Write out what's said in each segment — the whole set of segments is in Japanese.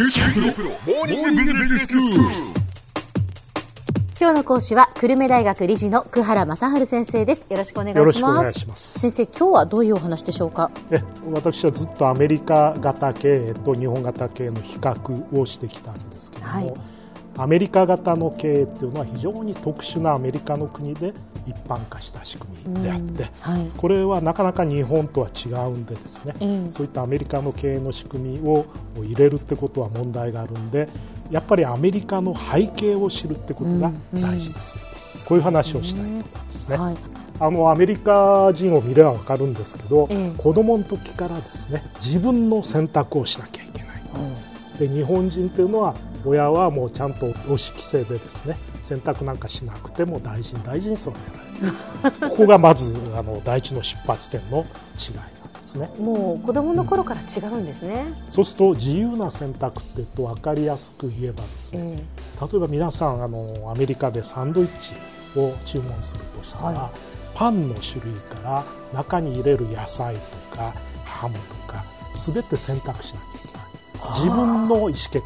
今日の講師は久留米大学理事の久原正治先生です。よろしくお願いします。先生今日はどういうお話でしょうかえ私はずっとアメリカ型経営と日本型経営の比較をしてきたわけですけれども、はい。アメリカ型の経営っていうのは非常に特殊なアメリカの国で一般化した仕組みであって、はい。これはなかなか日本とは違うんでですね、ええ。そういったアメリカの経営の仕組みを入れるってことは問題があるんでやっぱりアメリカの背景を知るってことが大事ですよ、こういう話をしたいと思うんですね。はい。あのアメリカ人を見れば分かるんですけど、ええ。子供の時からですね自分の選択をしなきゃいけないで日本人というのは親はもうちゃんと押し規制でですね選択なんかしなくても大事に大事に育てられるここがまずあの第一の出発点の違いなんですね。もう子供の頃から違うんですね、そうすると自由な選択っていうと分かりやすく言えばですね、え例えば皆さんあのアメリカでサンドイッチを注文するとしたら、はパンの種類から中に入れる野菜とかハムとか全て選択しなきゃいけない自分の意思決定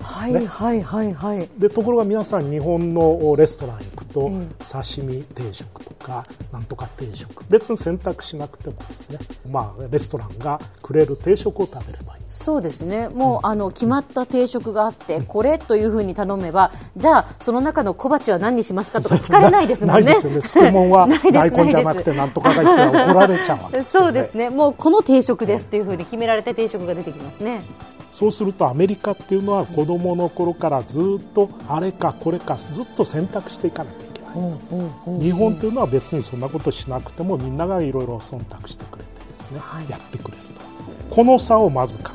はなんですね、いはいはいはい。でところが皆さん日本のレストラン行くと、うん。刺身定食とかなんとか定食。別に選択しなくてもですね。まあレストランがくれる定食を食べればいい。そうですね。もう、あの決まった定食があってこれというふうに頼めばじゃあその中の小鉢は何にしますかとか 聞かれないですもんね。ないですよね。漬物は 大根じゃなくてなんとかが言ったら怒られちゃうわけですよね。そうですね。もうこの定食ですっていうふうに決められた定食が出てきますねそうするとアメリカっていうのは子供の頃からずっとあれかこれかずっと選択していかなきゃいけない、日本というのは別にそんなことしなくてもみんながいろいろ忖度してくれてですね、はい。やってくれるとこの差をまず考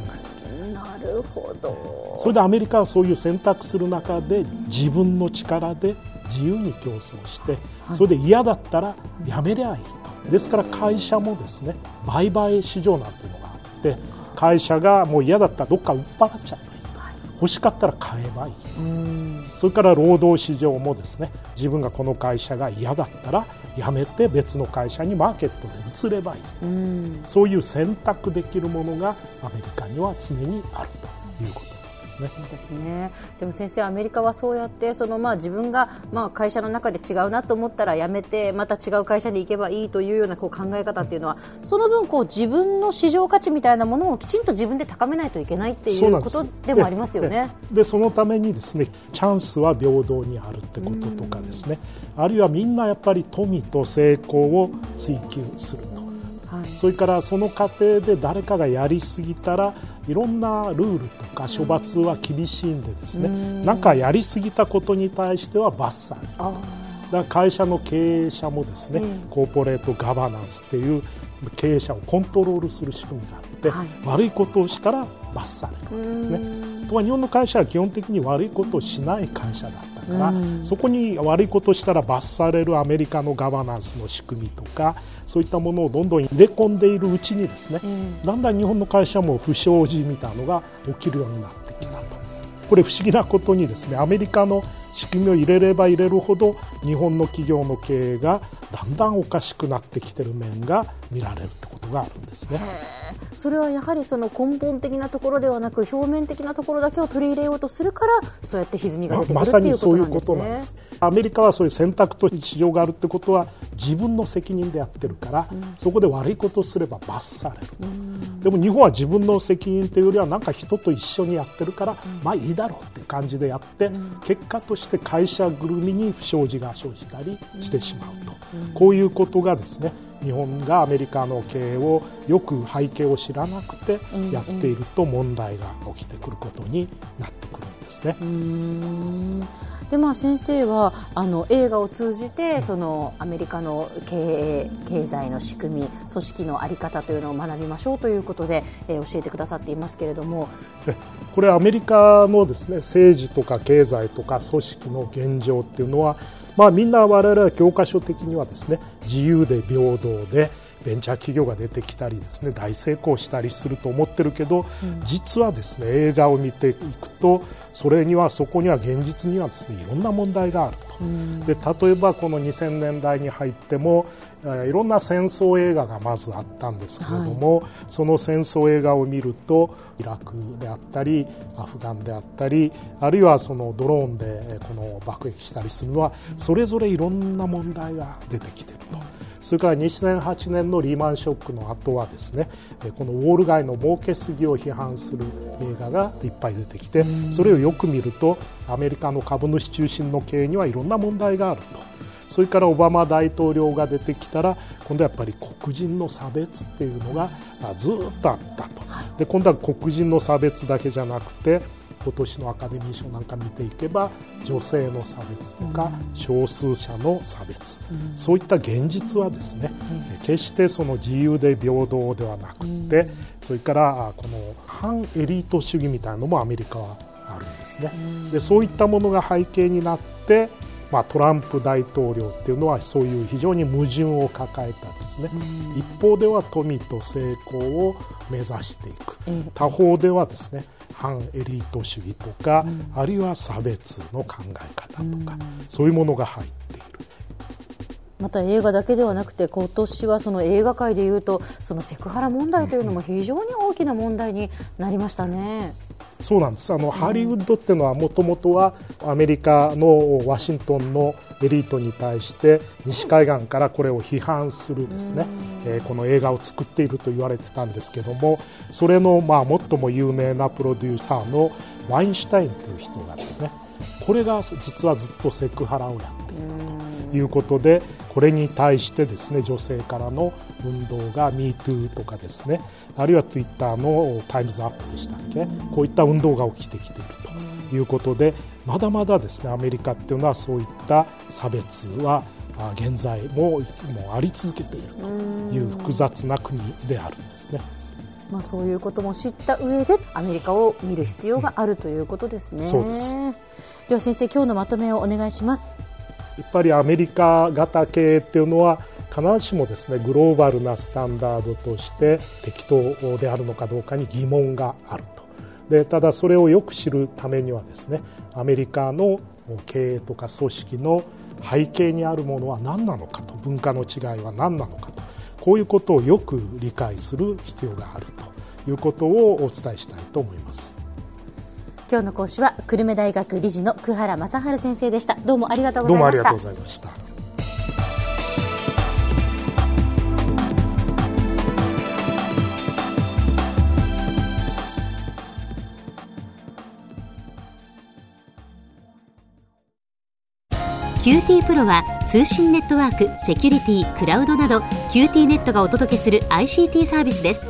える。なるほどそれでアメリカはそういう選択する中で自分の力で自由に競争して、それで嫌だったらやめりゃいいと。ですから会社もですね売買市場なんていうのがあって会社がもう嫌だった。らどっか売っ払っちゃえばいい。と欲しかったら買えばいい。それから労働市場もですね自分がこの会社が嫌だったら辞めて別の会社にマーケットで移ればいい。そういう選択できるものがアメリカには常にあるということですね。そうですねでも先生、アメリカはそうやってその、まあ、自分が、まあ、会社の中で違うなと思ったら辞めてまた違う会社に行けばいいというようなこう考え方っていうのはその分こう自分の市場価値みたいなものをきちんと自分で高めないといけないっていうことでもありますよね。ででそのためにですねチャンスは平等にあるってこととかですねあるいはみんなやっぱり富と成功を追求すると。はいそれからその過程で誰かがやりすぎたらいろんなルールとか処罰は厳しいんでですね。なんかやりすぎたことに対しては罰されるあだ会社の経営者もですね、コーポレートガバナンスっていう経営者をコントロールする仕組みがあって、はい。悪いことをしたら罰されるんですね。とは日本の会社は基本的に悪いことをしない会社だったから、そこに悪いことをしたら罰されるアメリカのガバナンスの仕組みとかそういったものをどんどん入れ込んでいるうちにですね、だんだん日本の会社も不祥事みたいなのが起きるようになってきたと。これ不思議なことにですねアメリカの仕組みを入れれば入れるほど日本の企業の経営がだんだんおかしくなってきてる面が見られるっがあるんですね。それはやはりその根本的なところではなく表面的なところだけを取り入れようとするからそうやって歪みが出てくるまっていうさにそういうことなんです。ねす。アメリカはそういう選択と市場があるってことは自分の責任でやってるから、そこで悪いことをすれば罰される。と、でも日本は自分の責任というよりはなんか人と一緒にやってるから、まあいいだろうって感じでやって、結果として会社ぐるみに不祥事が生じたりしてしまうと、こういうことがですね日本がアメリカの経営をよく背景を知らなくてやっていると問題が起きてくることになってくるんですね。でまあ、先生はあの映画を通じてそのアメリカの経営経済の仕組み組織の在り方というのを学びましょうということで、えー教えてくださっていますけれども。でこれアメリカのですね政治とか経済とか組織の現状っていうのは、まあ、みんな我々は教科書的にはですね自由で平等でベンチャー企業が出てきたりですね大成功したりすると思ってるけど、実はですね映画を見ていくとそれにはそこには現実にはですねいろんな問題があると。で例えばこの2000年代に入ってもいろんな戦争映画がまずあったんですけれども、はい、その戦争映画を見るとイラクであったりアフガンであったりあるいはそのドローンでこの爆撃したりするのはそれぞれいろんな問題が出てきていると。それから2008年のリーマンショックの後はですねこのウォール街の儲けすぎを批判する映画がいっぱい出てきてそれをよく見るとアメリカの株主中心の経営にはいろんな問題があると。それからオバマ大統領が出てきたら今度はやっぱり黒人の差別っていうのがずっとあったと、で今度は黒人の差別だけじゃなくて今年のアカデミー賞なんか見ていけば女性の差別とか少数者の差別、うん、そういった現実はですね、うん、決してその自由で平等ではなくて、うん、それからこの反エリート主義みたいなのもアメリカはあるんですね。でそういったものが背景になってまあ、トランプ大統領っていうのはそういう非常に矛盾を抱えたですね、一方では富と成功を目指していく、他方ではですね反エリート主義とか、うん、あるいは差別の考え方とか、うん、そういうものが入っている。また映画だけではなくて今年はその映画界でいうとそのセクハラ問題というのも非常に大きな問題になりましたね。そうなんです。あの、ハリウッドっていうのはもともとはアメリカのワシントンのエリートに対して西海岸からこれを批判するですね、えー、この映画を作っていると言われてたんですけどもそれのまあ最も有名なプロデューサーのワインシュタインという人がですねこれが実はずっとセクハラをやっていたということでこれに対してですね女性からの運動が MeToo とかですねあるいはツイッターのタイムズアップでしたっけこういった運動が起きてきているということでまだまだですねアメリカっていうのはそういった差別は現在ももあり続けているという複雑な国であるんですね。まあ、そういうことも知った上でアメリカを見る必要があるということですね。そうですでは先生今日のまとめをお願いします。やっぱりアメリカ型経営っていうのは必ずしもですねグローバルなスタンダードとして適当であるのかどうかに疑問があるとでただそれをよく知るためにはですねアメリカの経営とか組織の背景にあるものは何なのかと文化の違いは何なのかとこういうことをよく理解する必要があるということをお伝えしたいと思います。今日の講師は久留米大学理事の久原正治先生でした。どうもありがとうございました。どうもありがとうございました。QT プロは通信ネットワーク、セキュリティ、クラウドなど QT ネットがお届けする ICT サービスです